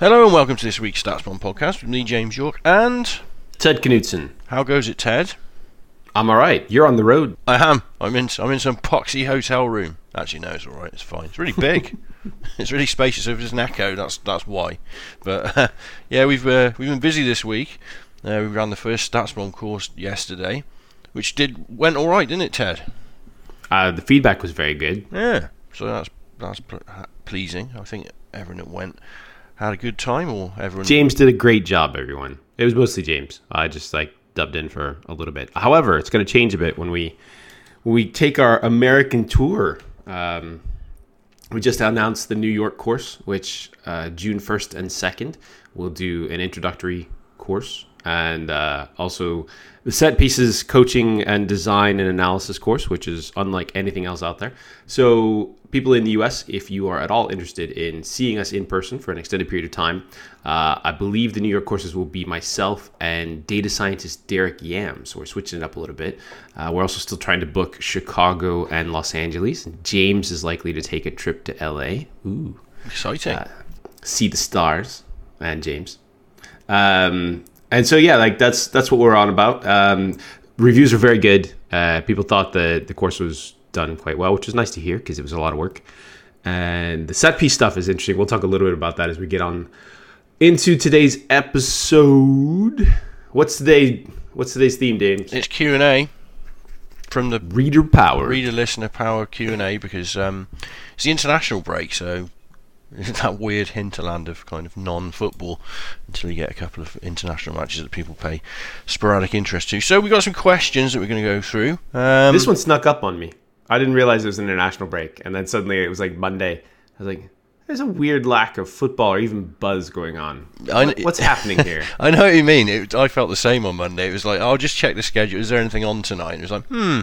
Hello and welcome to this week's StatsBomb podcast with me, James Yorke, and Ted Knutson. how goes it, Ted? I'm all right. You're on the road. I am. I'm in. I'm in some poxy hotel room. Actually, no, it's all right. It's fine. It's really big. it's really spacious. If there's an echo, that's that's why. But uh, yeah, we've uh, we've been busy this week. Uh, we ran the first StatsBomb course yesterday, which did went all right, didn't it, Ted? Uh, the feedback was very good. Yeah. So that's that's pl- pleasing. I think everyone that went had a good time, or everyone. James did a great job, everyone. It was mostly James. I just like dubbed in for a little bit. However, it's going to change a bit when we when we take our American tour. Um, we just announced the New York course, which uh, June 1st and 2nd we'll do an introductory course and uh, also the set pieces coaching and design and analysis course, which is unlike anything else out there. So, people in the US, if you are at all interested in seeing us in person for an extended period of time, uh, I believe the New York courses will be myself and data scientist Derrick Yam. So, we're switching it up a little bit. Uh, we're also still trying to book Chicago and Los Angeles. James is likely to take a trip to LA. Ooh Exciting. see the stars and James. Um, and so yeah, like that's that's what we're on about. Um, reviews are very good. Uh, people thought the the course was done quite well, which was nice to hear because it was a lot of work. And the set piece stuff is interesting. We'll talk a little bit about that as we get on into today's episode. What's today? What's today's theme, James? it's Q and A from the Reader power. reader listener power Q and A because um, it's the international break, so that weird hinterland of kind of non-football until you get a couple of international matches that people pay sporadic interest to. So we got some questions that we're going to go through. Um, This one snuck up on me. I didn't realize it was an international break, and then suddenly it was like Monday. I was like, "There's a weird lack of football or even buzz going on. What- What's happening here?" I know what you mean. It, I felt the same on Monday. It was like, I'll just check the schedule. Is there anything on tonight? And it was like, hmm,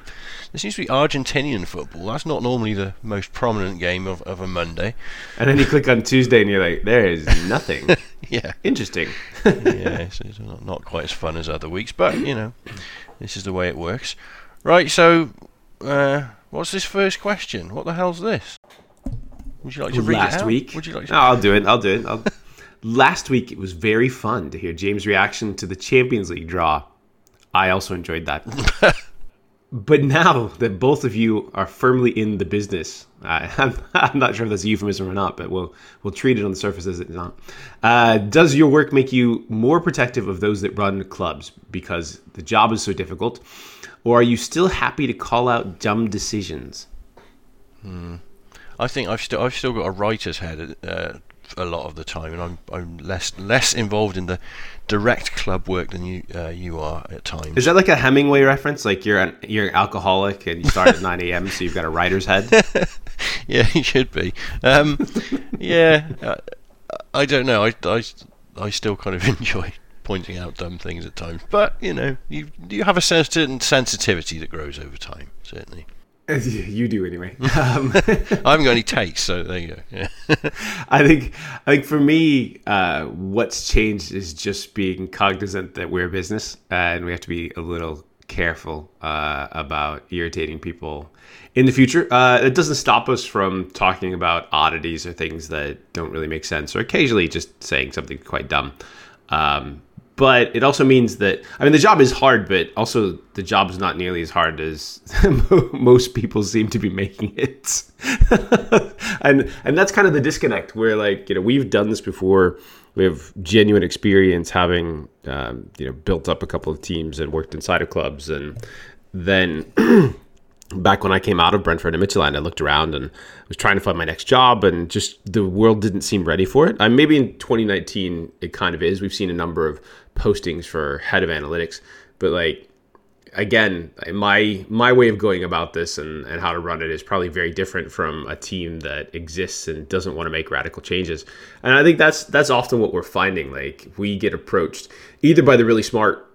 there seems to be Argentinian football. That's not normally the most prominent game of, of a Monday. And then you click on Tuesday, and you're like, "There is nothing Yeah. interesting." yeah, it's, it's not, not quite as fun as other weeks, but you know, this is the way it works. Right, so uh, what's this first question? What the hell's this? Would you like to read it last out? week, Would you like to? No, I'll do it. I'll do it. I'll... last week it was very fun to hear James' reaction to the Champions League draw. I also enjoyed that. but now that both of you are firmly in the business, I, I'm, I'm not sure if that's a euphemism or not, but we'll we'll treat it on the surface as it's not. Uh, does your work make you more protective of those that run clubs because the job is so difficult, or are you still happy to call out dumb decisions? I think I've still I've still got a writer's head uh, a lot of the time, and I'm I'm less less involved in the direct club work than you uh, you are at times. Is that like a Hemingway reference? Like you're an, you're an alcoholic and you start at 9 a.m. so you've got a writer's head. yeah, he should be. Um, yeah, uh, I don't know. I, I, I still kind of enjoy pointing out dumb things at times, but you know, you you have a certain sensitivity that grows over time. Certainly, you do anyway. Um, I haven't got any taste, so there you go. Yeah. I think I think for me, uh, what's changed is just being cognizant that we're a business and we have to be a little careful uh, about irritating people in the future. Uh, it doesn't stop us from talking about oddities or things that don't really make sense, or occasionally just saying something quite dumb. Um, but it also means that I mean the job is hard, but also the job is not nearly as hard as most people seem to be making it. and and that's kind of the disconnect where like you know we've done this before. We have genuine experience having um, you know built up a couple of teams and worked inside of clubs, and then back when I came out of Brentford and Midtjylland, I looked around and was trying to find my next job, and just the world didn't seem ready for it. Uh, maybe in 2019 it kind of is. We've seen a number of postings for head of analytics, but like again, my my way of going about this and, and how to run it is probably very different from a team that exists and doesn't want to make radical changes. And I think that's that's often what we're finding. Like we get approached either by the really smart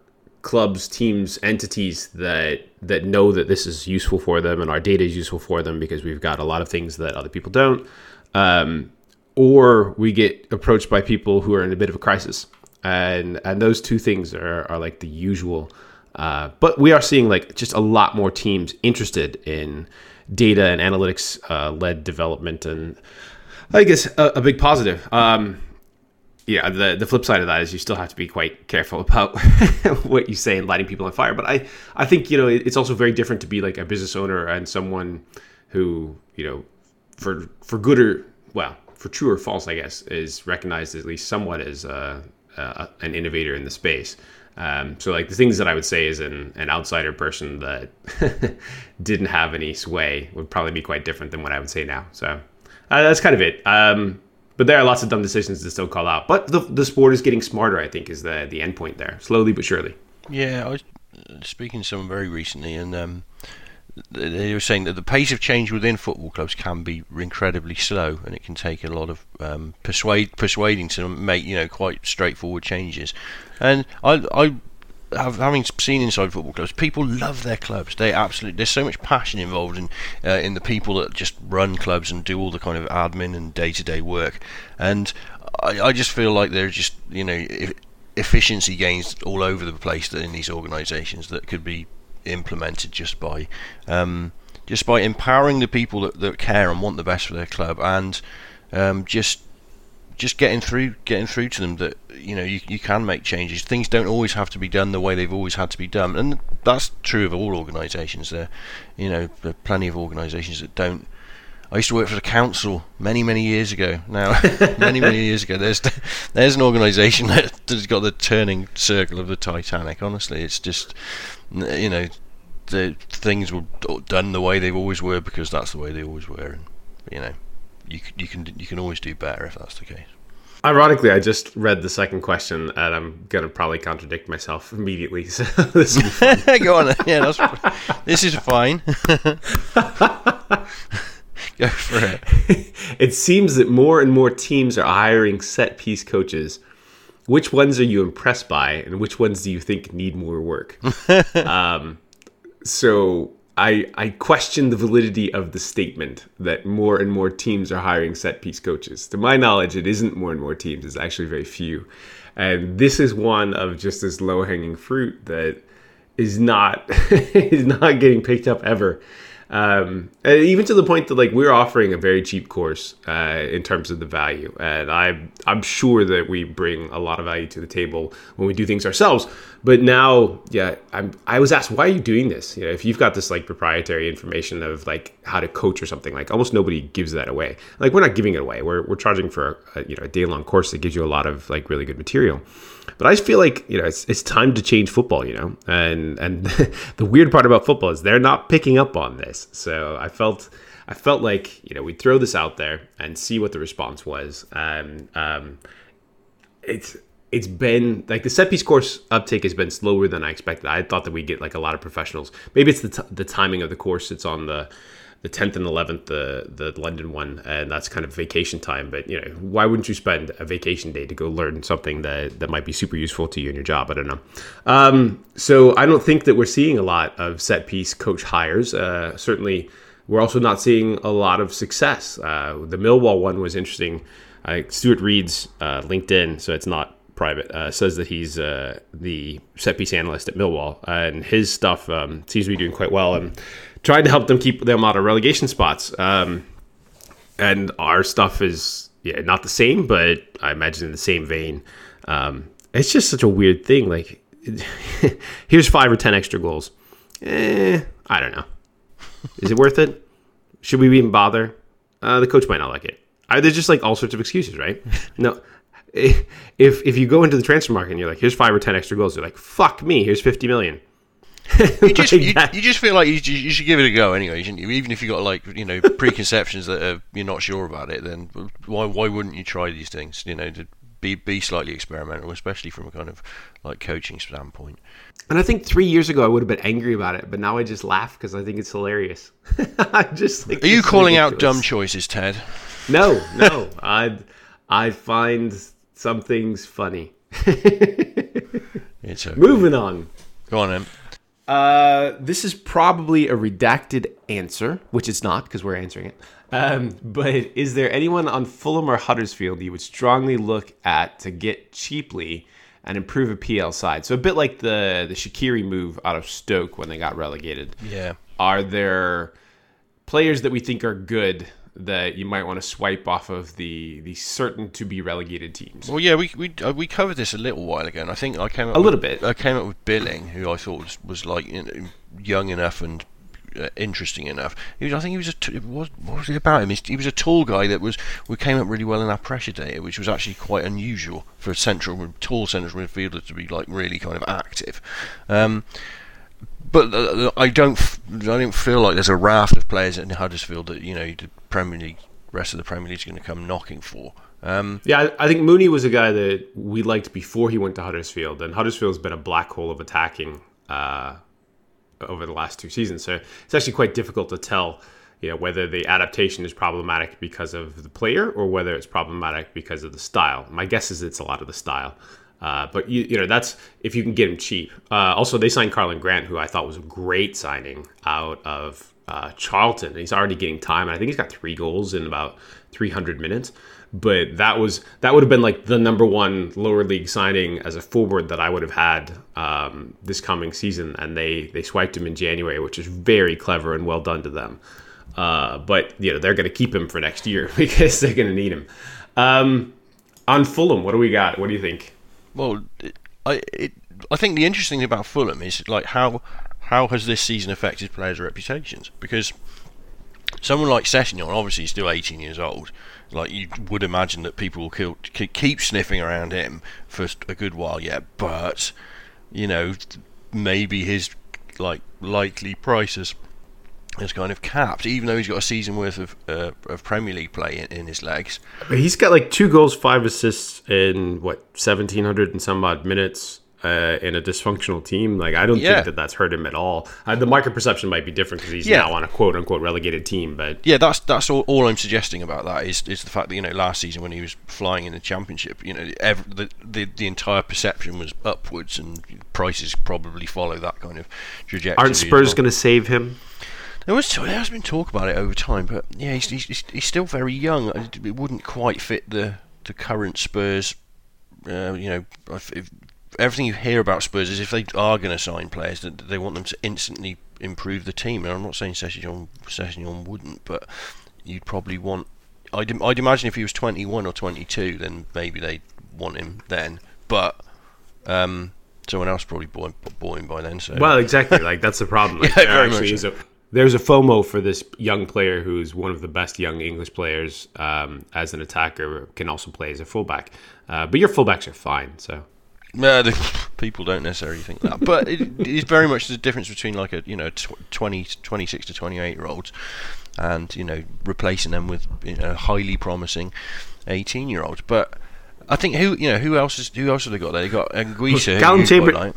clubs, teams, entities that that know that this is useful for them and our data is useful for them because we've got a lot of things that other people don't. Um, or we get approached by people who are in a bit of a crisis, and and those two things are are like the usual. Uh, but we are seeing like just a lot more teams interested in data and analytics uh, led development, and I guess a, a big positive. Um, yeah, the the flip side of that is you still have to be quite careful about what you say and lighting people on fire. But I I think you know it's also very different to be like a business owner and someone who you know for for good or well for true or false I guess is recognized at least somewhat as uh, uh, an innovator in the space. Um, so like the things that I would say as an, an outsider person that didn't have any sway would probably be quite different than what I would say now. So uh, that's kind of it. Um, but there are lots of dumb decisions to still call out. But the, the sport is getting smarter, I think, is the the end point there, slowly but surely. Yeah, I was speaking to someone very recently, and um, they were saying that the pace of change within football clubs can be incredibly slow, and it can take a lot of um, persuade persuading to make you know quite straightforward changes. And I, I having seen inside football clubs, people love their clubs. They absolutely there's so much passion involved in uh, in the people that just run clubs and do all the kind of admin and day to day work. And I, I just feel like there's just you know efficiency gains all over the place in these organisations that could be implemented just by um, just by empowering the people that, that care and want the best for their club and um, just just getting through getting through to them that you know you, you can make changes. Things don't always have to be done the way they've always had to be done. And that's true of all organizations. There you know there are plenty of organizations that don't. I used to work for the council many many years ago. Now many many years ago there's there's an organization that's got the turning circle of the Titanic. Honestly it's just you know the things were done the way they've always were because that's the way they always were and you know you you can you can always do better if that's the case. Ironically, I just read the second question, and I'm gonna probably contradict myself immediately. So this go on. Yeah, that's, this is fine. Go for it. it seems that more and more teams are hiring set piece coaches. Which ones are you impressed by, and which ones do you think need more work? um, so I, I question the validity of the statement that more and more teams are hiring set piece coaches. To my knowledge, it isn't more and more teams, it's actually very few. And this is one of just this low hanging fruit that is not is not getting picked up ever. Um, and even to the point that like we're offering a very cheap course uh, in terms of the value, and I'm I'm sure that we bring a lot of value to the table when we do things ourselves. But now, yeah, I'm I was asked why are you doing this? You know, if you've got this like proprietary information of like how to coach or something, like almost nobody gives that away. Like we're not giving it away. We're we're charging for a, you know a day long course that gives you a lot of like really good material. But I just feel like you know it's, it's time to change football, you know. And and the weird part about football is they're not picking up on this. So I felt I felt like you know we'd throw this out there and see what the response was. And um, it's it's been like the set piece course uptake has been slower than I expected. I thought that we'd get like a lot of professionals. Maybe it's the, t- the timing of the course. It's on the the 10th and 11th, the the London one, and that's kind of vacation time. But you know, why wouldn't you spend a vacation day to go learn something that that might be super useful to you in your job? I don't know. Um, so I don't think that we're seeing a lot of set piece coach hires. Uh, certainly, we're also not seeing a lot of success. Uh, the Millwall one was interesting. Stuart Reed's uh, LinkedIn, so it's not private, uh, says that he's uh, the set piece analyst at Millwall, and his stuff um, seems to be doing quite well. And trying to help them keep them out of relegation spots. Um, and our stuff is yeah not the same, but I imagine in the same vein. Um, it's just such a weird thing. Like, here's five or ten extra goals. Eh, I don't know. Is it worth it? Should we even bother? Uh, the coach might not like it. Uh, there's just like all sorts of excuses, right? no, if if you go into the transfer market and you're like, here's five or ten extra goals, they're like, fuck me, here's fifty million. you just you, you, just feel like you, you should give it a go anyway, even if you got like you know preconceptions that are, you're not sure about it. Then why why wouldn't you try these things? You know, to be be slightly experimental, especially from a kind of like coaching standpoint. And I think three years ago I would have been angry about it, but now I just laugh because I think it's hilarious. I just are you calling ridiculous. out dumb choices, Ted? No, no. I I find some things funny. it's okay. moving on. Go on, then. Uh, this is probably a redacted answer, which it's not because we're answering it. Um, but is there anyone on Fulham or Huddersfield you would strongly look at to get cheaply and improve a PL side? So a bit like the the Shaqiri move out of Stoke when they got relegated. Yeah. Are there players that we think are good that you might want to swipe off of the the certain to be relegated teams? Well, yeah, we we uh, we covered this a little while ago, and I think I came up A with, little bit. I came up with Billing, who I thought was, was like you know, young enough and uh, interesting enough. Was, I think he was a t- what, what was it about him? He was a tall guy that was we came up really well in our pressure data, which was actually quite unusual for a central tall central midfielder to be like really kind of active. Um, but uh, I don't, f- I don't feel like there's a raft of players in Huddersfield that you know the Premier League, rest of the Premier League is going to come knocking for. Um, Yeah, I I think Mounié was a guy that we liked before he went to Huddersfield, and Huddersfield's been a black hole of attacking uh, over the last two seasons. So it's actually quite difficult to tell, you know, whether the adaptation is problematic because of the player or whether it's problematic because of the style. My guess is it's a lot of the style. Uh, but you, you know that's if you can get him cheap. Uh, also, they signed Karlan Grant, who I thought was a great signing out of uh, Charlton. He's already getting time, and I think he's got three goals in about 300 minutes. But that was that would have been like the number one lower league signing as a forward that I would have had um, this coming season, and they they swiped him in January, which is very clever and well done to them. Uh, but you know they're going to keep him for next year because they're going to need him. Um, on Fulham, what do we got? What do you think? Well, I it, I think the interesting thing about Fulham is like how how has this season affected players' reputations? Because someone like Sessegnon, obviously he's still 18 years old. Like you would imagine that people will kill, keep sniffing around him for a good while yet, but you know maybe his like likely prices is kind of capped, even though he's got a season worth of uh, of Premier League play in, in his legs. He's got like two goals, five assists in what seventeen hundred and some odd minutes uh, in a dysfunctional team. Like I don't Yeah. think that that's hurt him at all. Uh, the market perception might be different because he's Yeah. now on a quote unquote relegated team. But Yeah, that's that's all, all I'm suggesting about that is is the fact that you know last season when he was flying in the championship, you know, ev the, the the entire perception was upwards, and prices probably follow that kind of trajectory. aren't Spurs well. going to save him? There was there has been talk about it over time, but yeah, he's he's, he's- still very young. It it wouldn't quite fit the the current Spurs. Uh, you know, if everything you hear about Spurs is if they are going to sign players, that they want them to instantly improve the team. And I'm not saying Sessegnon Sessegnon wouldn't, but you'd probably want. I'd, I'd imagine if he was 21 or 22, then maybe they'd want him then. But um, someone else probably bought, bought him by then. So Well, exactly. Like that's the problem. Like, Yeah, very much is a, there's a FOMO for this young player who's one of the best young English players um, as an attacker, can also play as a fullback. Uh, but your fullbacks are fine. So No, the, people don't necessarily think that, but it, it's very much the difference between like a you know tw- 20, 26 to twenty eight year olds, and you know replacing them with you know highly promising eighteen year olds. But I think who you know who else is who else have they got there? They got Anguissa. who Callum you quite Chamber- like.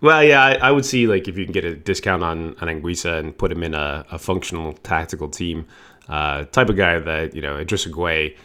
Well, yeah, I, I would see like if you can get a discount on on Anguissa and put him in a, a functional tactical team, uh, type of guy that you know Idrissa Gueye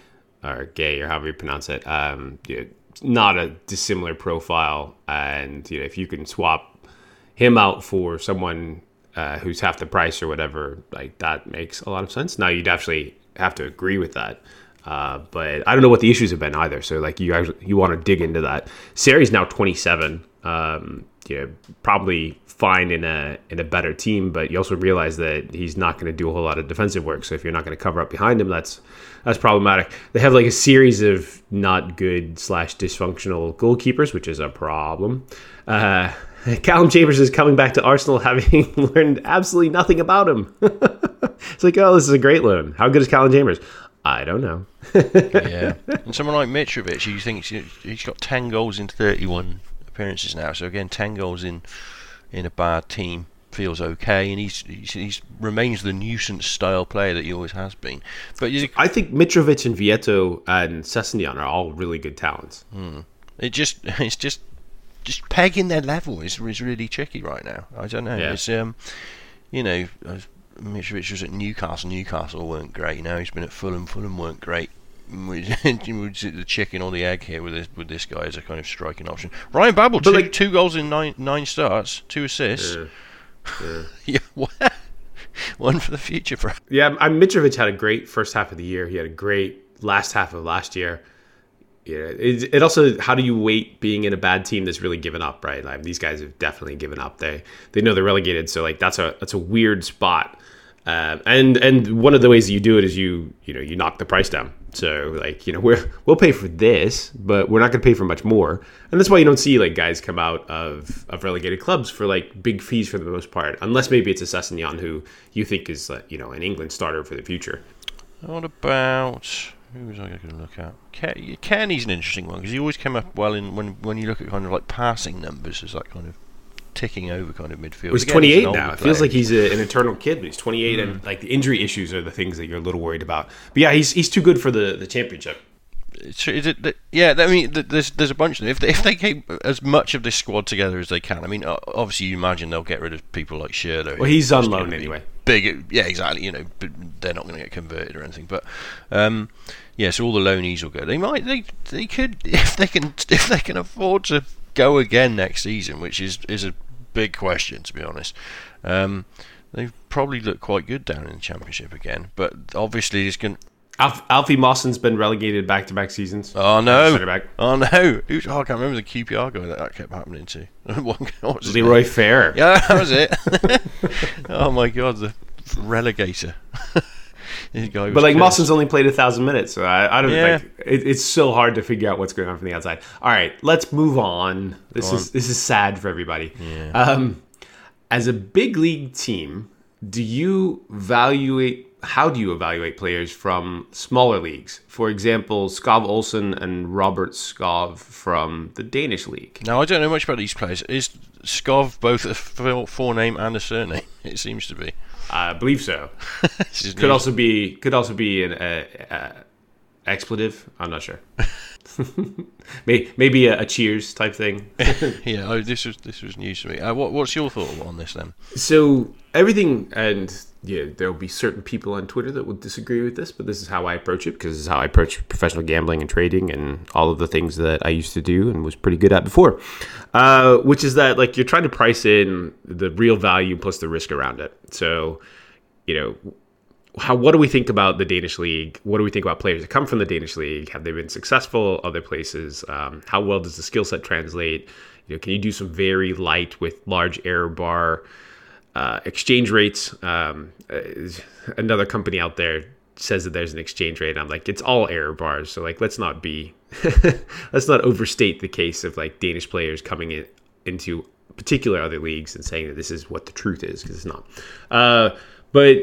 or Gay or however you pronounce it, um, you know, not a dissimilar profile, and you know if you can swap him out for someone uh, who's half the price or whatever, like that makes a lot of sense. Now you'd actually have to agree with that. Uh, but I don't know what the issues have been either. So like you actually, you want to dig into that. Seri's now 27. Um, you know, probably fine in a in a better team, but you also realize that he's not going to do a whole lot of defensive work. So if you're not going to cover up behind him, that's that's problematic. They have like a series of not good slash dysfunctional goalkeepers, which is a problem. Uh, Callum Chambers is coming back to Arsenal having learned absolutely nothing about him. it's like, oh, this is a great loan. How good is Callum Chambers? I don't know. yeah, and someone like Mitrovic, who thinks he's got ten goals in thirty one appearances now. So again, ten goals in in a bad team feels okay, and he's he's, he's remains the nuisance style player that he always has been. But you, I think Mitrovic and Vietto and Sessegnon are all really good talents. it just it's just just pegging their level is is really tricky right now. I don't know. Yeah. It's um, you know, Mitrovic was at Newcastle. Newcastle weren't great. Now he's been at Fulham. Fulham weren't great. The chicken or the egg here with this with this guy as a kind of striking option? Ryan Babel, two, like- two goals in nine nine starts, two assists. Yeah, what? one for the future, bro. Yeah, um, I, Mitrovic had a great first half of the year. He had a great last half of last year. Yeah, it, it also how do you weight being in a bad team that's really given up, right? Like these guys have definitely given up. They they know they're relegated, so like that's a that's a weird spot. Uh, and and one of the ways you do it is you you know you knock the price down. So like you know we're we'll pay for this, but we're not going to pay for much more. And that's why you don't see like guys come out of, of relegated clubs for like big fees for the most part, unless maybe it's a Sessegnon who you think is you know an England starter for the future. What about who was I going to look at? Ke- Cairney's an interesting one because he always came up well in when when you look at kind of like passing numbers as that kind of ticking over kind of midfield. He's Again, 28 an now. It feels like he's a, an eternal kid, but he's 28, and like the injury issues are the things that you're a little worried about. But yeah, he's he's too good for the the championship. It, yeah, I mean, there's there's a bunch of them. If they, if they keep as much of this squad together as they can, I mean, obviously you imagine they'll get rid of people like Schürrle. Well, he's on loan anyway. Big, yeah, exactly. You know, but they're not going to get converted or anything. But um, yeah, so all the loanees will go. They might, they they could if they can if they can afford to go again next season, which is is a big question to be honest. Um, they probably look quite good down in the championship again, but obviously it's going. Alf, Alfie Mawson's been relegated back to back seasons. Oh no! Back. Oh no! Who's, oh, I can't remember the QPR guy that that kept happening to. What Leroy name? Fer. Yeah, that was it. oh my god, the relegator. But like cursed. Mawson's only played a thousand minutes, so I, I don't Yeah. like. It, it's so hard to figure out what's going on from the outside. All right, let's move on. This Go is this is sad for everybody. Yeah. Um, as a big league team, do you evaluate? How do you evaluate players from smaller leagues? For example, Skov Olsen and Robert Skov from the Danish league. Now I don't know much about these players. Is Skov both a fore- forename and a surname? It seems to be. I believe so. Could news. also be could also be an uh, uh, expletive. I'm not sure. May- Maybe a, a cheers type thing. yeah. Oh, this was this was news to me. Uh, what, what's your thought on this then? So everything, and yeah, there will be certain people on Twitter that will disagree with this, but this is how I approach it because this is how I approach professional gambling and trading and all of the things that I used to do and was pretty good at before. Uh, which is that like you're trying to price in the real value plus the risk around it. So, you know, how what do we think about the Danish league? What do we think about players that come from the Danish league? Have they been successful other places? Um, how well does the skill set translate? You know, can you do some very light with large error bar uh, exchange rates? Um, uh, another company out there says that there's an exchange rate. I'm like, it's all error bars. So like, let's not be, let's not overstate the case of like Danish players coming in into particular other leagues and saying that this is what the truth is because it's not. Uh, but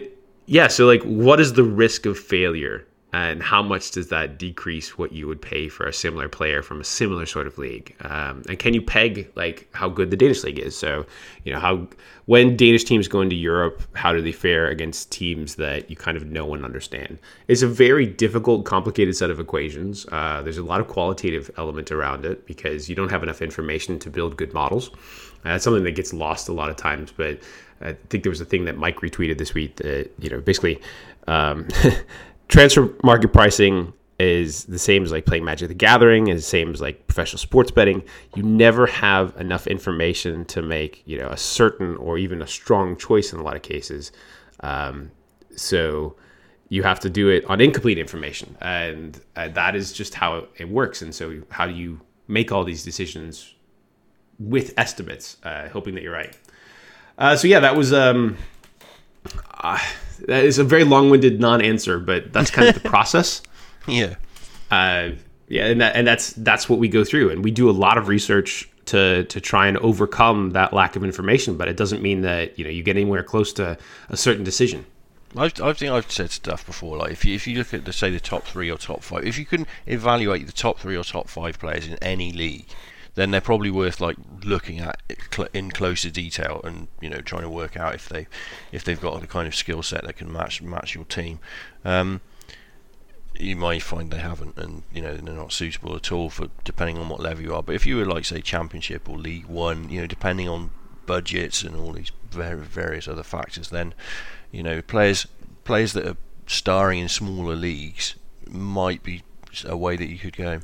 yeah, so like, what is the risk of failure, and how much does that decrease what you would pay for a similar player from a similar sort of league? Um, and can you peg like how good the Danish league is? So, you know, how when Danish teams go into Europe, how do they fare against teams that you kind of know and understand? It's a very difficult, complicated set of equations. Uh, there's a lot of qualitative element around it because you don't have enough information to build good models. Uh, that's something that gets lost a lot of times, but I think there was a thing that Mike retweeted this week that you know basically um, transfer market pricing is the same as like playing Magic the Gathering, is the same as like professional sports betting. You never have enough information to make you know a certain or even a strong choice in a lot of cases. Um, so you have to do it on incomplete information, and uh, that is just how it works. And so, how do you make all these decisions with estimates, uh, hoping that you're right? Uh, so yeah, that was um, uh, that is a very long-winded non-answer, but that's kind of the process. Yeah. Uh, yeah, and that, and that's that's what we go through, and we do a lot of research to to try and overcome that lack of information. But it doesn't mean that you know you get anywhere close to a certain decision. I've, I think I've said stuff before. Like if you if you look at the say the top three or top five, if you can evaluate the top three or top five players in any league, then they're probably worth like looking at in closer detail and you know trying to work out if they if they've got the kind of skill set that can match match your team. Um, you might find they haven't, and you know they're not suitable at all for depending on what level you are. But if you were like say Championship or League One, you know depending on budgets and all these var- various other factors, then you know players players that are starring in smaller leagues might be a way that you could go.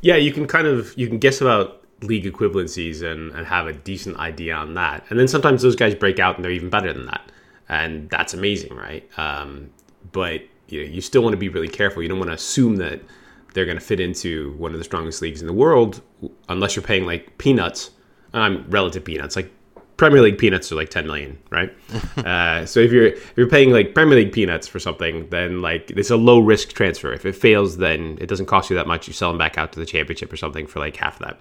Yeah, you can kind of you can guess about league equivalencies and, and have a decent idea on that, and then sometimes those guys break out and they're even better than that, and that's amazing, right? Um, but you know, you still want to be really careful. You don't want to assume that they're going to fit into one of the strongest leagues in the world unless you're paying like peanuts. Um, relative peanuts, like Premier League peanuts are like 10 million, right? uh, so if you're if you're paying like Premier League peanuts for something, then like it's a low risk transfer. If it fails, then it doesn't cost you that much. You sell them back out to the championship or something for like half of that.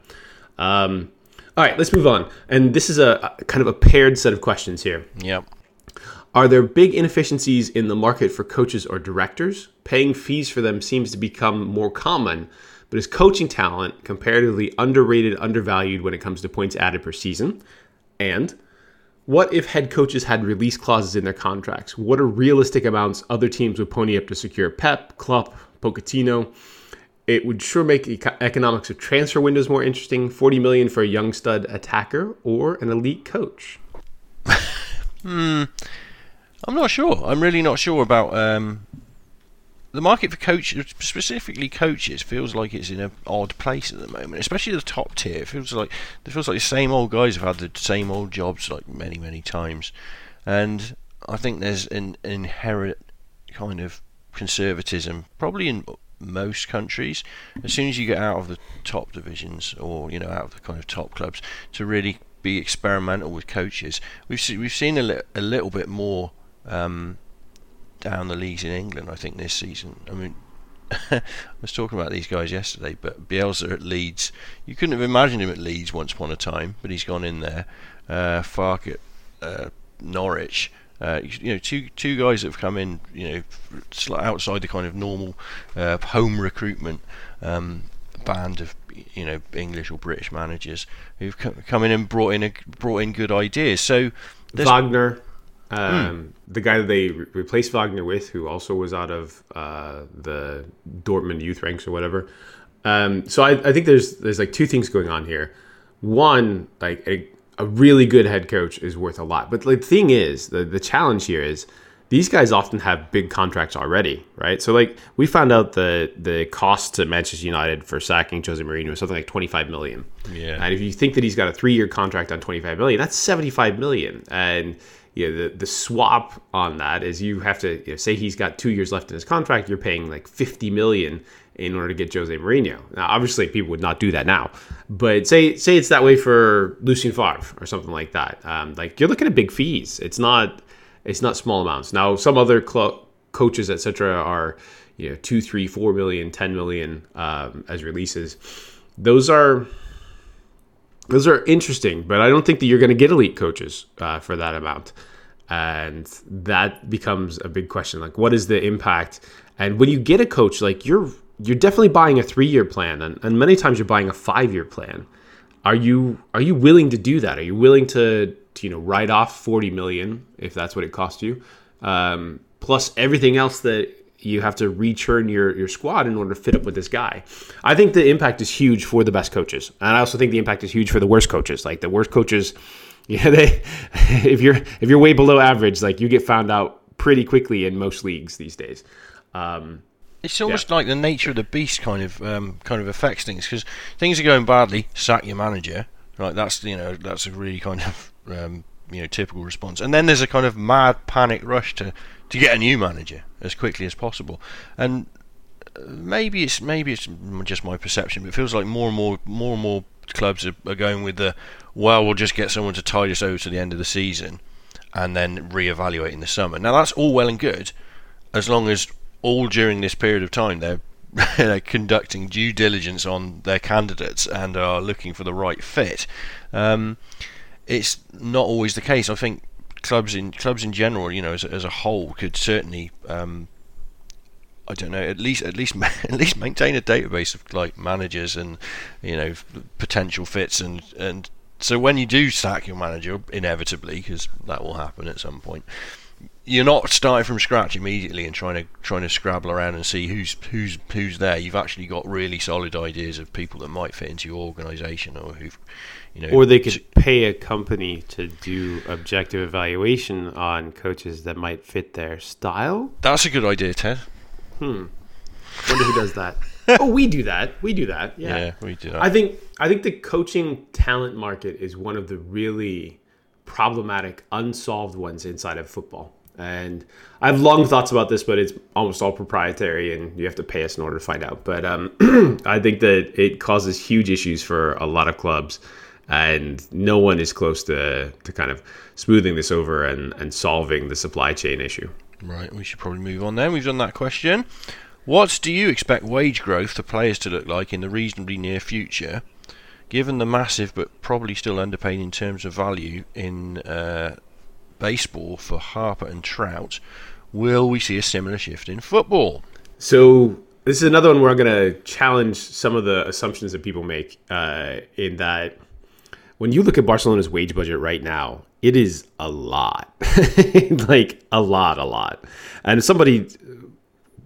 Um, all right, let's move on. And this is a, a kind of a paired set of questions here. Yep. Are there big inefficiencies in the market for coaches or directors? Paying fees for them seems to become more common, but is coaching talent comparatively underrated, undervalued when it comes to points added per season? And what if head coaches had release clauses in their contracts? What are realistic amounts other teams would pony up to secure Pep, Klopp, Pochettino? It would sure make eco- economics of transfer windows more interesting. 40 million for a young stud attacker or an elite coach. Hmm, I'm not sure. I'm really not sure about um, the market for coaches, specifically coaches, feels like it's in an odd place at the moment. Especially the top tier. It feels like it feels like the same old guys have had the same old jobs like many, many times, and I think there's an inherent kind of conservatism, probably in most countries. As soon as you get out of the top divisions or you know out of the kind of top clubs, to really be experimental with coaches, we've se- we've seen a, li- a little bit more um, down the leagues in England. I think this season. I mean, I was talking about these guys yesterday, but Bielsa at Leeds, you couldn't have imagined him at Leeds once upon a time, but he's gone in there. Uh, Farke at uh, Norwich. Uh, you know, two two guys that have come in, you know, outside the kind of normal uh, home recruitment um, band of you know English or British managers who've co- come in and brought in a, brought in good ideas. So Wagner, um, the guy that they re- replaced Wagner with, who also was out of uh, the Dortmund youth ranks or whatever. Um, so I, I think there's there's like two things going on here. One, like a, really good head coach is worth a lot, but the thing is, the the challenge here is these guys often have big contracts already, right? So like we found out the the cost to Manchester United for sacking Jose Mourinho was something like 25 million. Yeah. And if you think that he's got a three year contract on 25 million, that's 75 million. And you know, the the swap on that is you have to you know, say he's got two years left in his contract, you're paying like 50 million in order to get Jose Mourinho. Now, obviously, people would not do that now, but say say it's that way for Lucien Favre or something like that. Um, like you're looking at big fees. It's not it's not small amounts. Now, some other coaches, etc., are you know two, three, four million, ten million um, as releases. Those are those are interesting, but I don't think that you're going to get elite coaches uh, for that amount. And that becomes a big question. Like, what is the impact? And when you get a coach, like you're you're definitely buying a three year plan, and, and many times you're buying a five year plan. Are you are you willing to do that? Are you willing to, to you know write off forty million if that's what it costs you, um, plus everything else that you have to rechurn your your squad in order to fit up with this guy. I think the impact is huge for the best coaches, and I also think the impact is huge for the worst coaches. Like the worst coaches, yeah, they if you're if you're way below average, like you get found out pretty quickly in most leagues these days. Um, It's almost like the nature of the beast kind of um, kind of affects things because things are going badly. Sack your manager, right? That's you know that's a really kind of um, you know typical response. And then there's a kind of mad panic rush to to get a new manager as quickly as possible. And uh, maybe it's maybe it's just my perception, but it feels like more and more more and more clubs are, are going with the well, we'll just get someone to tide us over to the end of the season, and then reevaluate in the summer. Now that's all well and good, as long as all during this period of time they're they're conducting due diligence on their candidates and are looking for the right fit. Um, it's not always the case. I think clubs in clubs in general, you know, as, as a whole, could certainly, um, I don't know, at least at least at least maintain a database of like managers and you know potential fits and and so when you do sack your manager inevitably because that will happen at some point you're not starting from scratch immediately and trying to trying to scrabble around and see who's who's who's there. You've actually got really solid ideas of people that might fit into your organisation or who, you know, or they could pay a company to do objective evaluation on coaches that might fit their style. That's a good idea, Ted. Hmm. Wonder who does that. oh, we do that. We do that. Yeah. Yeah, we do that. I think I think the coaching talent market is one of the really problematic unsolved ones inside of football. And I have long thoughts about this, but it's almost all proprietary, and you have to pay us in order to find out. But um, I think that it causes huge issues for a lot of clubs, and no one is close to to kind of smoothing this over and and solving the supply chain issue. Right, we should probably move on then. We've done that question. What do you expect wage growth for players to look like in the reasonably near future, given the massive but probably still underpaid in terms of value in uh, baseball for Harper and Trout? Will we see a similar shift in football? So this is another one where I'm going to challenge some of the assumptions that people make. Uh, in that, when you look at Barcelona's wage budget right now, it is a lot, like a lot, a lot. And somebody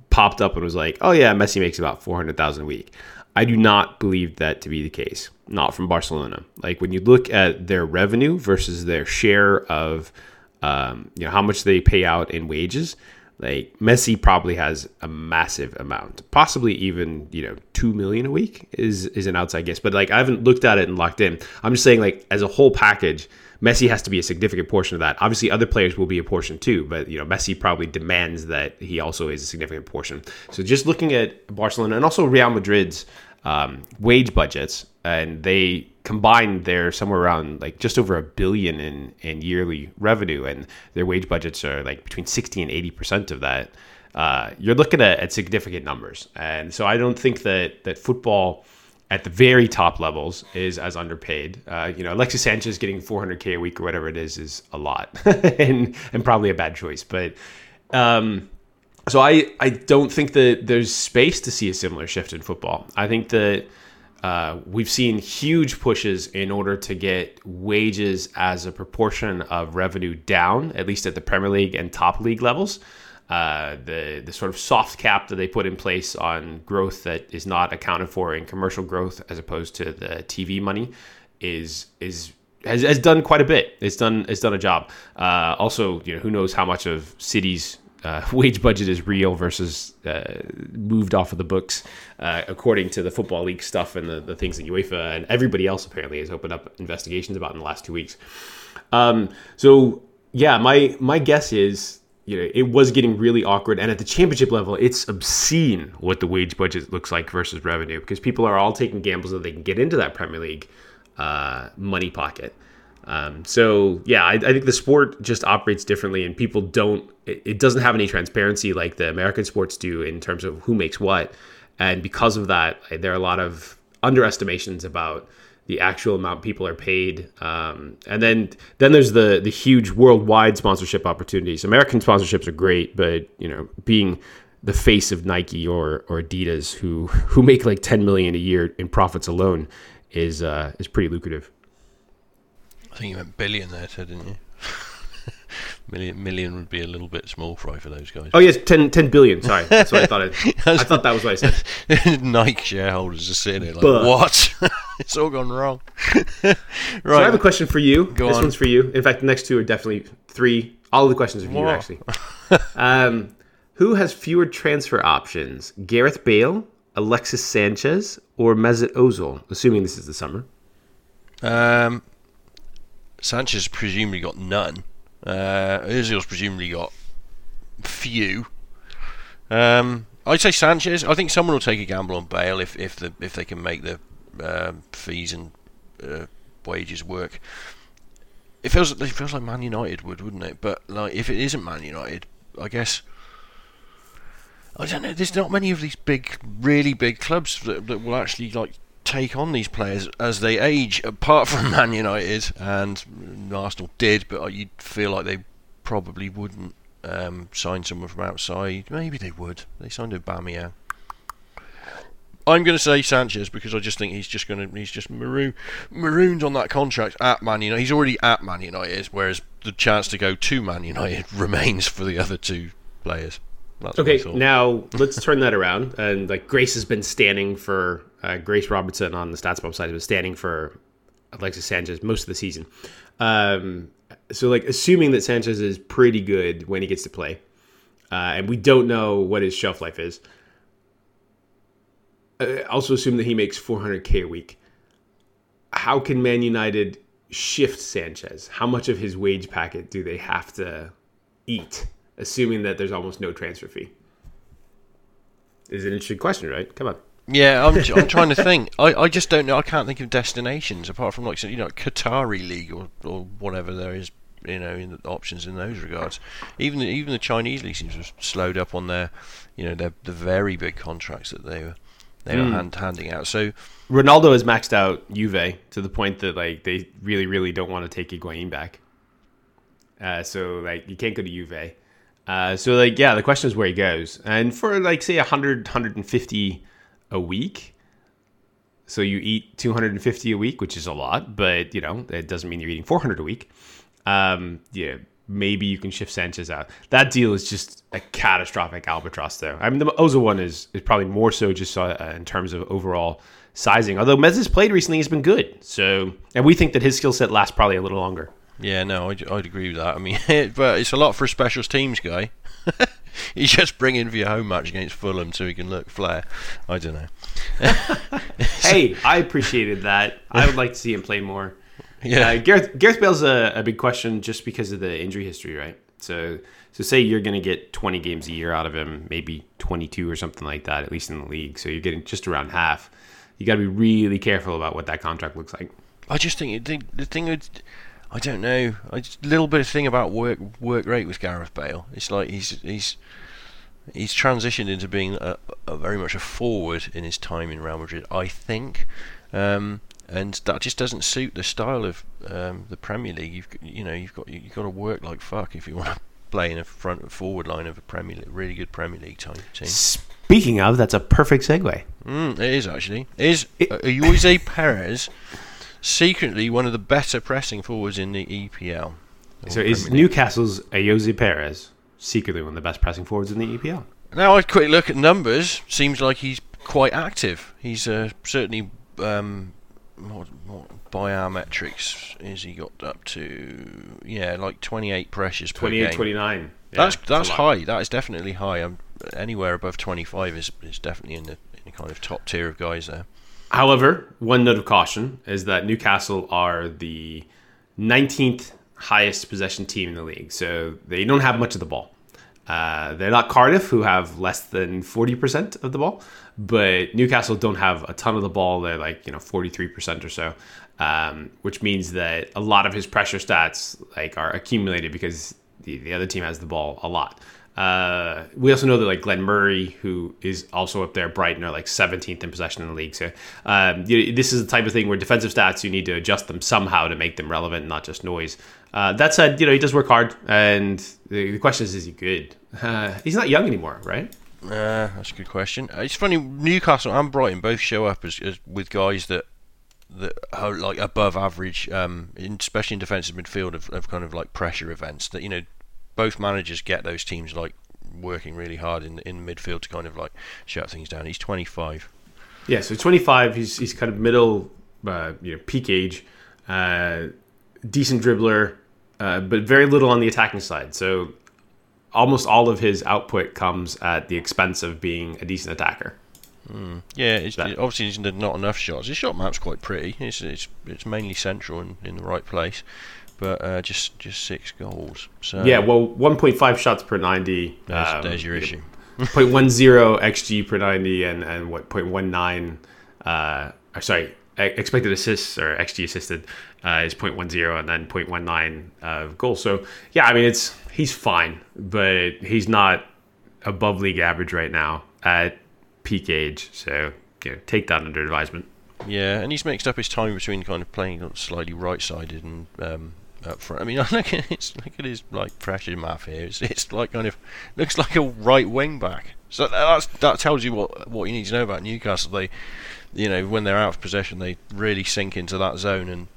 popped up and was like, "Oh yeah, Messi makes about four hundred thousand a week." I do not believe that to be the case. Not from Barcelona. Like when you look at their revenue versus their share of, um, you know, how much they pay out in wages. Like Messi probably has a massive amount, possibly even you know two million a week is is an outside guess. But like I haven't looked at it and locked in. I'm just saying like as a whole package, Messi has to be a significant portion of that. Obviously, other players will be a portion too, but you know, Messi probably demands that he also is a significant portion. So just looking at Barcelona and also Real Madrid's um, wage budgets, and they combined they're somewhere around like just over a billion in in yearly revenue, and their wage budgets are like between sixty and eighty percent of that. Uh, you're looking at, at significant numbers, and so I don't think that that football at the very top levels is as underpaid. Uh, you know, Alexis Sanchez getting 400k a week or whatever it is is a lot, and and probably a bad choice. But um, so I I don't think that there's space to see a similar shift in football. I think that. Uh, we've seen huge pushes in order to get wages as a proportion of revenue down, at least at the Premier League and top league levels uh, the the sort of soft cap that they put in place on growth that is not accounted for in commercial growth as opposed to the TV money is is has, has done quite a bit. It's done it's done a job. Uh, also, you know, who knows how much of City's uh, wage budget is real versus uh, moved off of the books, uh, according to the football league stuff and the, the things that UEFA and everybody else apparently has opened up investigations about in the last two weeks. Um, so yeah, my my guess is you know, it was getting really awkward. And at the championship level, it's obscene what the wage budget looks like versus revenue because people are all taking gambles that they can get into that Premier League uh, money pocket. Um, so yeah, I, I, think the sport just operates differently, and people don't. It, it, doesn't have any transparency like the American sports do in terms of who makes what, and because of that, there are a lot of underestimations about the actual amount people are paid. Um, and then then there's the the huge worldwide sponsorship opportunities. American sponsorships are great, but you know, being the face of Nike or or Adidas, who who make like 10 million a year in profits alone, is uh, is pretty lucrative. I think you meant billion there, Ted, didn't you? million million would be a little bit small fry for those guys. Oh yes, 10, 10 billion. Sorry, that's what I thought. It, I thought that was what I said. Nike shareholders are sitting there like, but, what? it's all gone wrong. right. So I have a question for you. Go this on. one's for you. In fact, the next two are definitely three. All of the questions are for Whoa. you, actually. um, who has fewer transfer options, Gareth Bale, Alexis Sanchez, or Mesut Ozil? Assuming this is the summer. Um, Sanchez presumably got none. Uh, Ozil's presumably got few. Um, I'd say Sanchez. I think someone will take a gamble on Bale if if the if they can make the uh, fees and uh, wages work. It feels it feels like Man United would, wouldn't it? But like if it isn't Man United, I guess I don't know. There's not many of these big, really big clubs that, that will actually like take on these players as they age, apart from Man United and Arsenal did, but you'd feel like they probably wouldn't um, sign someone from outside. Maybe they would. They signed Aubameyang. I'm going to say Sanchez because I just think he's just going to he's just maroon, marooned on that contract at Man United. He's already at Man United, whereas the chance to go to Man United remains for the other two players. That's okay, now let's turn that around. And like Grace has been standing for uh, Grace Robertson on the StatsBomb side been standing for Alexis Sanchez most of the season. Um, so like assuming that Sanchez is pretty good when he gets to play, uh, and we don't know what his shelf life is. Uh, also assume that he makes 400k a week. How can Man United shift Sanchez? How much of his wage packet do they have to eat? assuming that there's almost no transfer fee? Is an interesting question, right? Come on. Yeah, I'm, I'm trying to think. I, I just don't know. I can't think of destinations apart from like you know Qatari League or, or whatever there is. You know, in the options in those regards. Even the, even the Chinese league seems to have slowed up on their, you know, their the very big contracts that they were they were hand, handing out. So Ronaldo has maxed out Juve to the point that like they really really don't want to take Higuain back. Uh, so like you can't go to Juve. Uh, so like yeah, the question is where he goes. And for like say 100 150 a week. So you eat 250 a week, which is a lot, but you know, it doesn't mean you're eating 400 a week. Um, yeah, maybe you can shift Sanchez out. That deal is just a catastrophic albatross, though. I mean, the Özil one is, is probably more so just uh, in terms of overall sizing. Although Mez has played recently, he's been good. So, and we think that his skill set lasts probably a little longer. Yeah, no, I'd, I'd agree with that. I mean, but it's a lot for a specials teams guy. He's just bringing for your home match against Fulham so he can look flair. I don't know. hey, I appreciated that. I would like to see him play more. Yeah, uh, Gareth Gareth Bale's a, a big question just because of the injury history, right? So, so say you're going to get 20 games a year out of him, maybe 22 or something like that, at least in the league. So you're getting just around half. You got to be really careful about what that contract looks like. I just think the, thing with I don't know. A little bit of thing about work work rate with Gareth Bale. It's like he's he's he's transitioned into being a, a very much a forward in his time in Real Madrid. I think. Um, and that just doesn't suit the style of um, the Premier League. You've you know you've got you've got to work like fuck if you want to play in a front forward line of a Premier League, really good Premier League type team. Speaking of, that's a perfect segue. Mm, it is actually. Is it, uh, Ayoze Perez secretly one of the better pressing forwards in the EPL. So is Newcastle's Ayoze Perez secretly one of the best pressing forwards in the EPL? Now I quick look at numbers. Seems like he's quite active. He's uh, certainly um, what, what, by our metrics is he got up to yeah like 28 pressures 28 per 29 yeah, that's that's high that is definitely high I'm, anywhere above 25 is, is definitely in the, in the kind of top tier of guys there However, one note of caution is that Newcastle are the 19th highest possession team in the league, so they don't have much of the ball. Uh, they're not Cardiff, who have less than 40% of the ball, but Newcastle don't have a ton of the ball. They're like, you know, 43% or so, um, which means that a lot of his pressure stats like are accumulated because the, the other team has the ball a lot. Uh, we also know that like Glenn Murray, who is also up there, Brighton are like 17th in possession in the league. So um, you this is the type of thing where defensive stats you need to adjust them somehow to make them relevant, not just noise. Uh, that said, you know he does work hard, and the, the question is, is he good? Uh, he's not young anymore, right? Uh, that's a good question. Uh, it's funny. Newcastle and Brighton both show up as, as with guys that that are like above average, um, in, especially in defensive midfield of, of kind of like pressure events. That you know both managers get those teams like working really hard in in midfield to kind of like shut things down. He's 25. Yeah, so 25. He's he's kind of middle, uh, you know, peak age, uh, decent dribbler, uh, but very little on the attacking side. So almost all of his output comes at the expense of being a decent attacker. Mm. Yeah, it's, it, obviously there's not enough shots. His shot map's quite pretty. It's it's, it's mainly central and in the right place but uh, just just six goals. So yeah, well, 1.5 shots per 90. There's, um, there's your issue. 0.10 xG per 90 and and what 0.19 uh sorry expected assists or xG assisted uh, is 0.10 and then 0.19 uh, goals. So yeah, I mean it's he's fine, but he's not above league average right now at peak age. So you know, take that under advisement. Yeah, and he's mixed up his time between kind of playing slightly right-sided and um, up front. I mean, look at his look at his like pressure map here. It's, it's like kind of looks like a right wing back. So that's that tells you what what you need to know about Newcastle. They, you know, when they're out of possession, they really sink into that zone and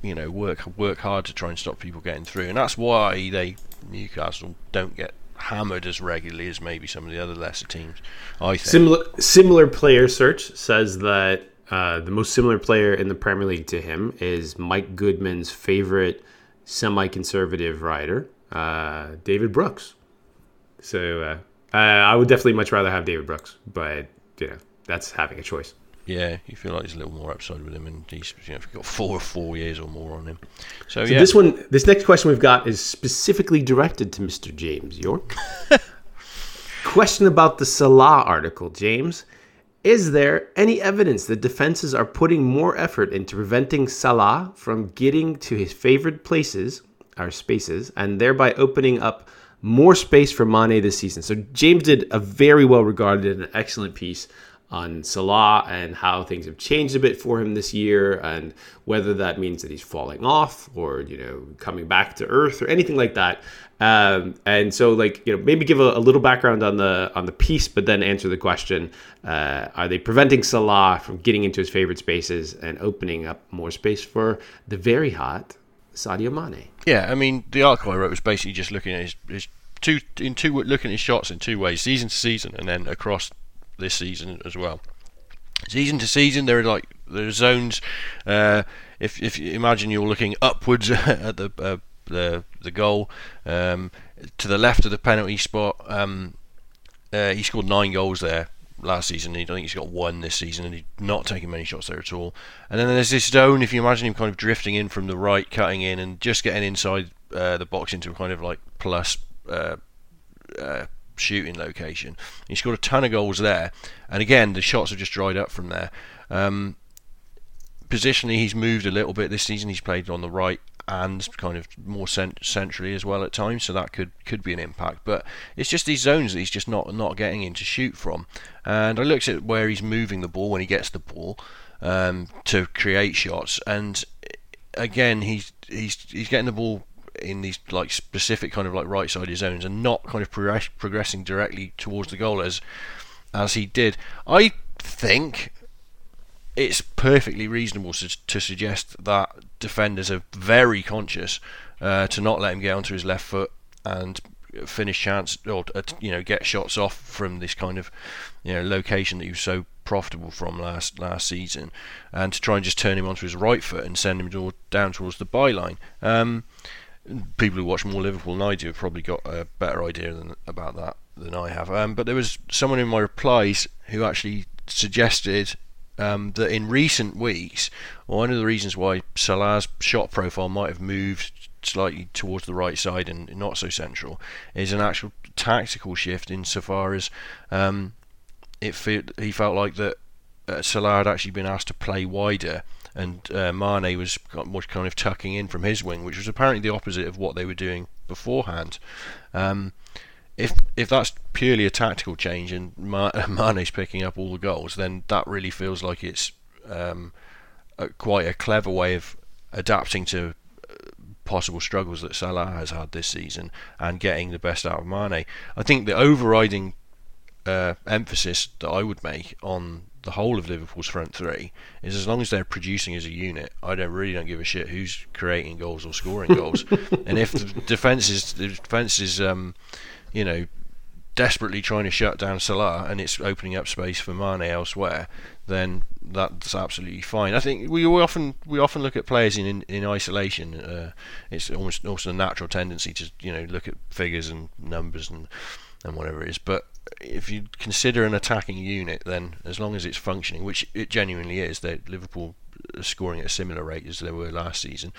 you know work work hard to try and stop people getting through. And that's why they Newcastle don't get hammered as regularly as maybe some of the other lesser teams. I think similar similar player search says that. Uh, the most similar player in the Premier League to him is Mike Goodman's favorite semi-conservative writer, uh, David Brooks. So uh, I would definitely much rather have David Brooks, but you know that's having a choice. Yeah, you feel like there's a little more upside with him, and he's you know got four or four years or more on him. So, so yeah. this one, this next question we've got is specifically directed to Mr. James Yorke. question about the Salah article, James. Is there any evidence that defenses are putting more effort into preventing Salah from getting to his favorite places, or spaces, and thereby opening up more space for Mane this season? So James did a very well regarded and excellent piece on Salah and how things have changed a bit for him this year, and whether that means that he's falling off or you know coming back to earth or anything like that. Um, and so, like you know, maybe give a, a, little background on the on the piece, but then answer the question: uh, Are they preventing Salah from getting into his favorite spaces and opening up more space for the very hot Sadio Mane? Yeah, I mean, the article I wrote was basically just looking at his, his two in two looking at his shots in two ways, season to season, and then across this season as well. Season to season, there are like there are zones. Uh, if if you imagine you're looking upwards at the uh, the the goal. Um, to the left of the penalty spot, um, uh, he scored nine goals there last season. I think he's got one this season, and he's not taking many shots there at all. And then there's this zone. If you imagine him kind of drifting in from the right, cutting in, and just getting inside uh, the box into a kind of like plus uh, uh, shooting location. He scored a ton of goals there, and again the shots have just dried up from there. Um, positionally, he's moved a little bit this season. He's played on the right and kind of more cent- centrally as well at times, so that could could be an impact. But it's just these zones that he's just not not getting in to shoot from. And I looked at where he's moving the ball when he gets the ball um, to create shots, and again he's he's he's getting the ball in these like specific kind of like right sided zones and not kind of progress- progressing directly towards the goal as as he did. I think it's perfectly reasonable to, to suggest that defenders are very conscious uh, to not let him get onto his left foot and finish chance or uh, you know get shots off from this kind of you know location that he was so profitable from last last season, and to try and just turn him onto his right foot and send him down towards the byline. Um, people who watch more Liverpool than I do have probably got a better idea than, about that than I have. Um, but there was someone in my replies who actually suggested um, that in recent weeks, one of the reasons why Salah's shot profile might have moved slightly towards the right side and not so central is an actual tactical shift insofar as um, it fe- he felt like that uh, Salah had actually been asked to play wider and uh, Mane was kind of tucking in from his wing, which was apparently the opposite of what they were doing beforehand. Um, if if that's purely a tactical change and Mane's picking up all the goals, then that really feels like it's um, a, quite a clever way of adapting to uh, possible struggles that Salah has had this season and getting the best out of Mane. I think the overriding uh, emphasis that I would make on the whole of Liverpool's front three is as long as they're producing as a unit, I don't really don't give a shit who's creating goals or scoring goals. and if the defense is the defense is um, you know desperately trying to shut down Salah and it's opening up space for Mane elsewhere, then that's absolutely fine. I think we, we often we often look at players in in, in isolation. Uh, it's almost also a natural tendency to you know look at figures and numbers and and whatever it is, but if you consider an attacking unit, then as long as it's functioning, which it genuinely is, that Liverpool are scoring at a similar rate as they were last season,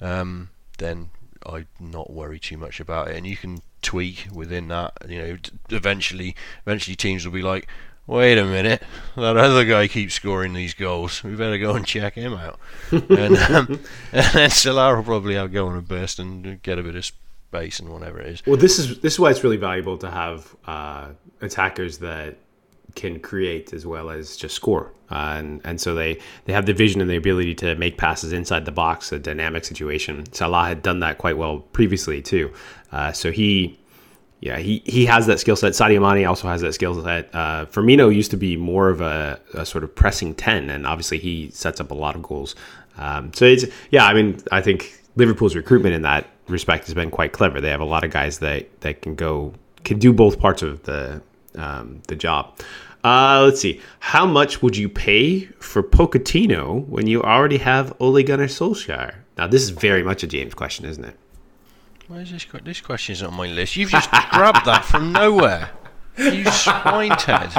um, then I'd not worry too much about it. And you can tweak within that. You know, eventually, eventually teams will be like, wait a minute, that other guy keeps scoring these goals. We better go and check him out. and, um, and then Salah will probably have go on a burst and get a bit of space and whatever it is. Well, this is this is why it's really valuable to have uh, attackers that can create as well as just score, uh, and and so they they have the vision and the ability to make passes inside the box, a dynamic situation. Salah had done that quite well previously too, uh, so he. Yeah, he, he has that skill set. Sadio Mane also has that skill set. Uh, Firmino used to be more of a, a, sort of pressing 10, and obviously he sets up a lot of goals. Um, so it's, yeah, I mean, I think Liverpool's recruitment in that respect has been quite clever. They have a lot of guys that that can go can do both parts of the um, the job. Uh, let's see. How much would you pay for Pochettino when you already have Ole Gunnar Solskjaer? Now, this is very much a James question, isn't it? Where's this? This question is on my list. You've just grabbed that from nowhere. You swine Ted.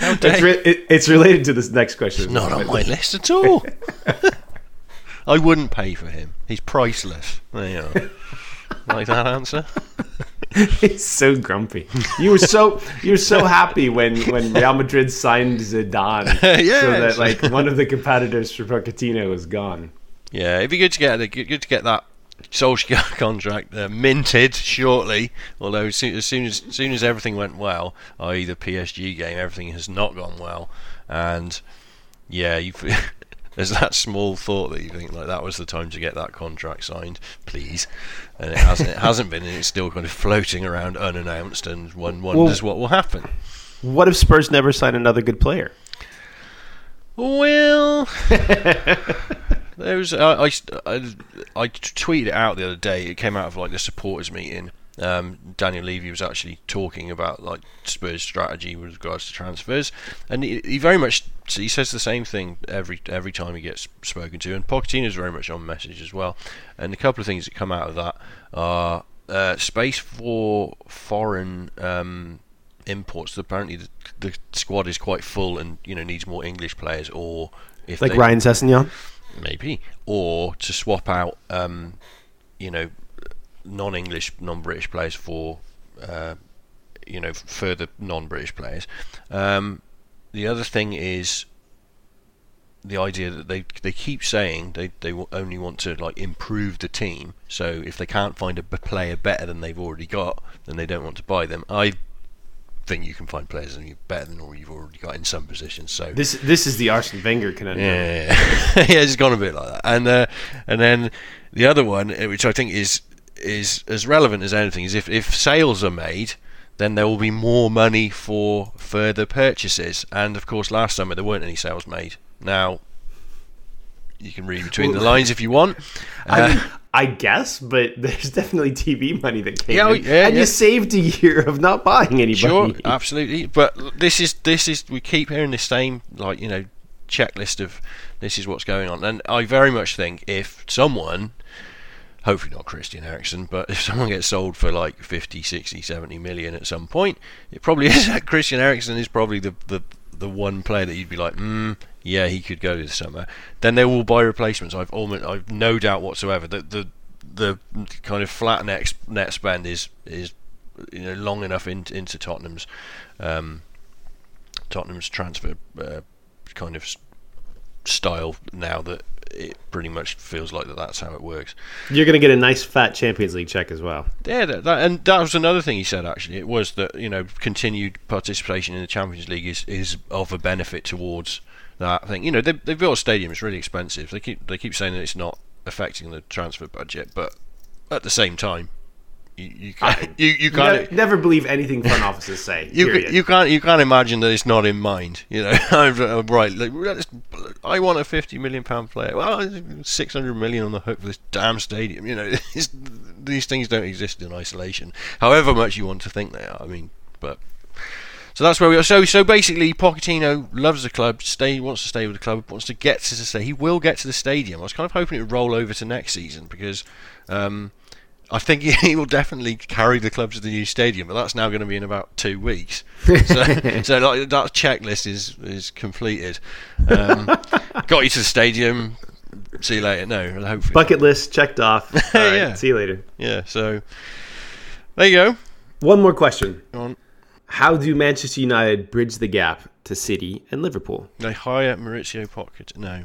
It's, re- it, it's, related to this next question. It's not on my list at all. I wouldn't pay for him. He's priceless. There you are. like that answer? He's so grumpy. You were so you were so happy when when Real Madrid signed Zidane, Yeah. so that like one of the competitors for Pochettino was gone. Yeah, it'd be good to get good good to get that Solskjaer contract uh, minted shortly. Although as soon, as soon as soon as everything went well, i.e. the PSG game, everything has not gone well, and yeah, you. There's that small thought that you think like that was the time to get that contract signed, please, and it hasn't. It hasn't been, and it's still kind of floating around unannounced, and one wonders what will happen. What if Spurs never sign another good player? Well, there was I, I, I, I tweeted it out the other day. It came out of like the supporters meeting. Um, Daniel Levy was actually talking about like Spurs' strategy with regards to transfers, and he, he very much he says the same thing every every time he gets spoken to. And Pochettino is very much on message as well. And a couple of things that come out of that are uh, space for foreign um, imports. Apparently, the, the squad is quite full, and you know needs more English players, or if Like they, Ryan Sessegnon? maybe, or to swap out, um, you know, non-English, non-British players for, uh, you know, further non-British players. Um, the other thing is the idea that they they keep saying they they only want to like improve the team. So if they can't find a player better than they've already got, then they don't want to buy them. I think you can find players that are better than all you've already got in some positions. So This this is the Arsene Wenger conundrum. yeah, yeah, it's gone a bit like that. And uh, and then the other one, uh, which I think is is as relevant as anything, is if if sales are made, then there will be more money for further purchases. And of course, last summer there weren't any sales made. Now you can read between the lines if you want. I Uh, mean, I guess, but there's definitely TV money that came Yeah, in, yeah, and yeah. you saved a year of not buying anybody. Sure, absolutely. But this is this is we keep hearing the same like you know checklist of this is what's going on, and I very much think if someone, hopefully not Christian Eriksen, but if someone gets sold for like 50, 60, 70 million at some point, it probably is that Christian Eriksen is probably the the the one player that you'd be like, mm, yeah, he could go this summer. Then they will buy replacements. I've almost, I've no doubt whatsoever that the the kind of flat net net spend is is you know long enough in, into Tottenham's um, Tottenham's transfer uh, kind of style now that it pretty much feels like that that's how it works. You're going to get a nice fat Champions League check as well. Yeah, that, that, and that was another thing he said. Actually, it was that you know continued participation in the Champions League is, is of a benefit towards that thing. You know, they they built a stadium; it's really expensive. They keep they keep saying that it's not affecting the transfer budget, but at the same time, you you can't you, you can't. Ne- never believe anything front offices say. You, period. you can't you can't imagine that it's not in mind. You know, uh, right? Like, I want a fifty million pound player. Well, six hundred million on the hook for this damn stadium. You know, it's, these things don't exist in isolation. However much you want to think they are. I mean, but so that's where we are. So so basically, Pochettino loves the club. Stay wants to stay with the club. Wants to get to the stay. He will get to the stadium. I was kind of hoping it would roll over to next season because. Um, I think he will definitely carry the club to the new stadium, but that's now going to be in about two weeks. So, so like, that checklist is is completed. Um, got you to the stadium. See you later. No, hopefully. Bucket list checked off. Right, Yeah. See you later. yeah. So there you go. One more question. On. How do Manchester United bridge the gap to City and Liverpool? They hire Maurizio Pocket. No,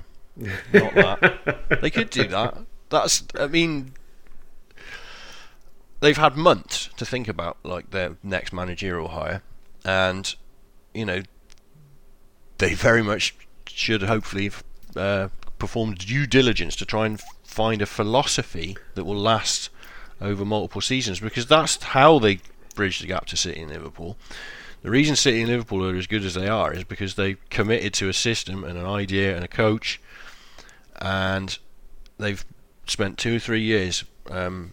not that. they could do that. That's. I mean, they've had months to think about like their next managerial hire, and you know, they very much should hopefully uh, performed due diligence to try and find a philosophy that will last over multiple seasons because that's how they bridge the gap to City and Liverpool. The reason City and Liverpool are as good as they are is because they've committed to a system and an idea and a coach, and they've spent two or three years um,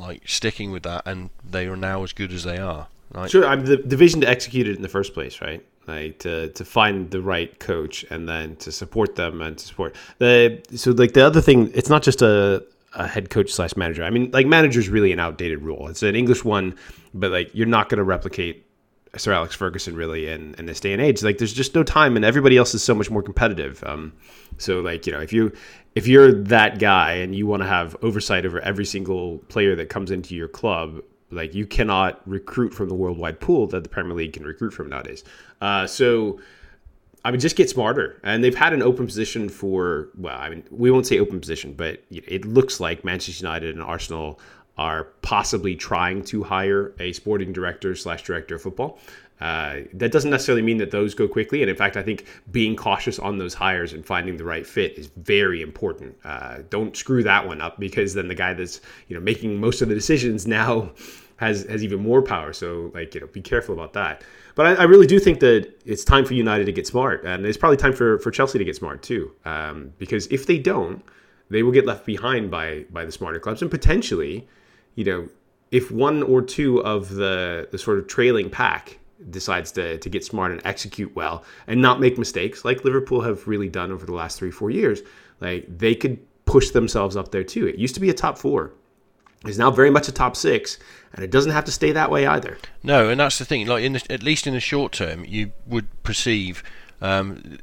like sticking with that, and they are now as good as they are. Like, Sure, I'm the division to execute it in the first place, right? Like to to find the right coach and then to support them and to support the so like the other thing, it's not just a a head coach slash manager. I mean, like manager is really an outdated rule. It's an English one, but like you're not going to replicate Sir Alex Ferguson really in, in this day and age. Like there's just no time, and everybody else is so much more competitive. Um, so like you know if you if you're that guy and you want to have oversight over every single player that comes into your club, Like you cannot recruit from the worldwide pool that the Premier League can recruit from nowadays. Uh, so I mean, just get smarter. And they've had an open position for, well, I mean, we won't say open position, but it looks like Manchester United and Arsenal are possibly trying to hire a sporting director slash director of football. Uh, that doesn't necessarily mean that those go quickly. And in fact, I think being cautious on those hires and finding the right fit is very important. Uh, don't screw that one up because then the guy that's you know making most of the decisions now has has even more power. So like you know, be careful about that. But I, I really do think that it's time for United to get smart, and it's probably time for for Chelsea to get smart too. Um, because if they don't, they will get left behind by by the smarter clubs, and potentially, you know, if one or two of the the sort of trailing pack decides to, to get smart and execute well and not make mistakes like Liverpool have really done over the last three, four years, like they could push themselves up there too. It used to be a top four. It's now very much a top six, and it doesn't have to stay that way either. No, and that's the thing. Like in the, at least in the short term, you would perceive um,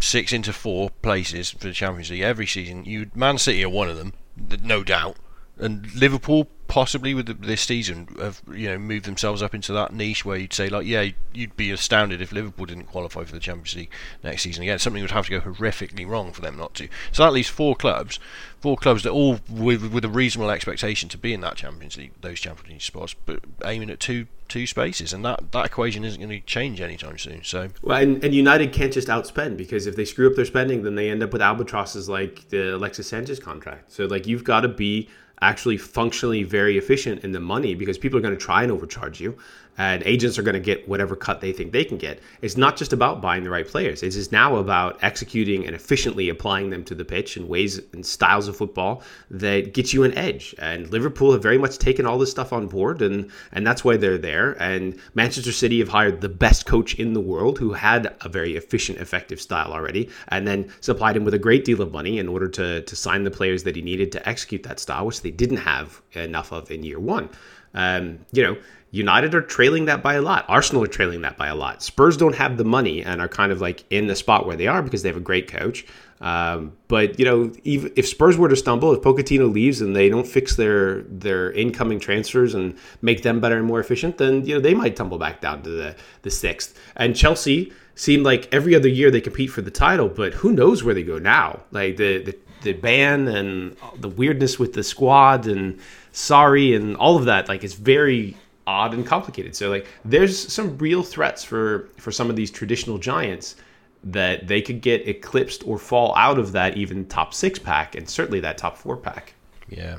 six into four places for the Champions League every season. You Man City are one of them, no doubt, and Liverpool possibly with this season have you know moved themselves up into that niche where you'd say like yeah you'd be astounded if Liverpool didn't qualify for the Champions League next season again. Something would have to go horrifically wrong for them not to. So that leaves four clubs four clubs that all with with a reasonable expectation to be in that Champions League those Champions League spots but aiming at two two spaces and that that equation isn't going to change anytime soon so. Well and, and United can't just outspend because if they screw up their spending then they end up with albatrosses like the Alexis Sanchez contract. So like you've got to be actually functionally very efficient in the money because people are going to try and overcharge you and agents are going to get whatever cut they think they can get. It's not just about buying the right players. It is now about executing and efficiently applying them to the pitch in ways and styles of football that get you an edge. And Liverpool have very much taken all this stuff on board, and and that's why they're there. And Manchester City have hired the best coach in the world who had a very efficient, effective style already, and then supplied him with a great deal of money in order to to sign the players that he needed to execute that style, which they didn't have enough of in year one. Um, you know, United are trailing that by a lot. Arsenal are trailing that by a lot. Spurs don't have the money and are kind of like in the spot where they are because they have a great coach. Um, but you know, even if Spurs were to stumble, if Pochettino leaves and they don't fix their their incoming transfers and make them better and more efficient, then you know they might tumble back down to the the sixth. And Chelsea seem like every other year they compete for the title, but who knows where they go now? Like the the, the ban and the weirdness with the squad and sorry and all of that, like it's very odd and complicated. So like there's some real threats for for some of these traditional giants that they could get eclipsed or fall out of that even top six pack and certainly that top four pack. Yeah.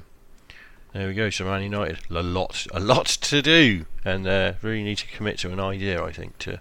There we go. So Man United, a lot, a lot to do, and uh, really need to commit to an idea. I think to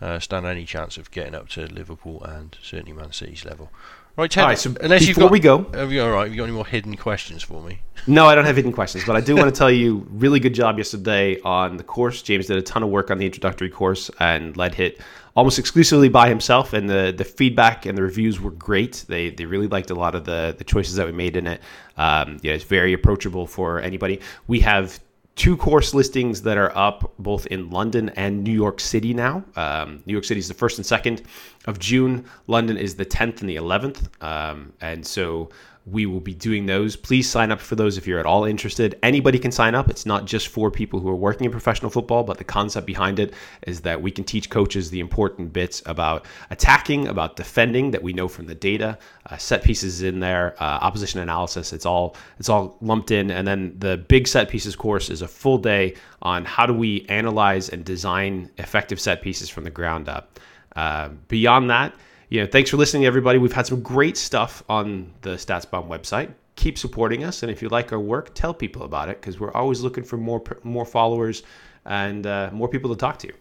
uh, stand any chance of getting up to Liverpool and certainly Man City's level. Right, all right, so unless before got, we go, have you, all right, have you got any more hidden questions for me? No, I don't have hidden questions, but I do want to tell you, really good job yesterday on the course. James did a ton of work on the introductory course and led hit almost exclusively by himself, and the the feedback and the reviews were great. They they really liked a lot of the the choices that we made in it. Um, yeah, it's very approachable for anybody. We have two course listings that are up both in London and New York City now. Um, New York City is the first and second of June. London is the 10th and the 11th. Um, and so we will be doing those. Please sign up for those if you're at all interested. Anybody can sign up. It's not just for people who are working in professional football, but the concept behind it is that we can teach coaches the important bits about attacking, about defending that we know from the data, uh, set pieces in there, uh, opposition analysis. It's all it's all lumped in, and then the big set pieces course is a full day on how do we analyze and design effective set pieces from the ground up. Uh, beyond that you know, thanks for listening, everybody. We've had some great stuff on the StatsBomb website. Keep supporting us, and if you like our work, tell people about it because we're always looking for more more followers and uh, more people to talk to.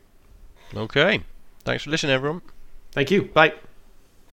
Okay, thanks for listening, everyone. Thank you. Bye.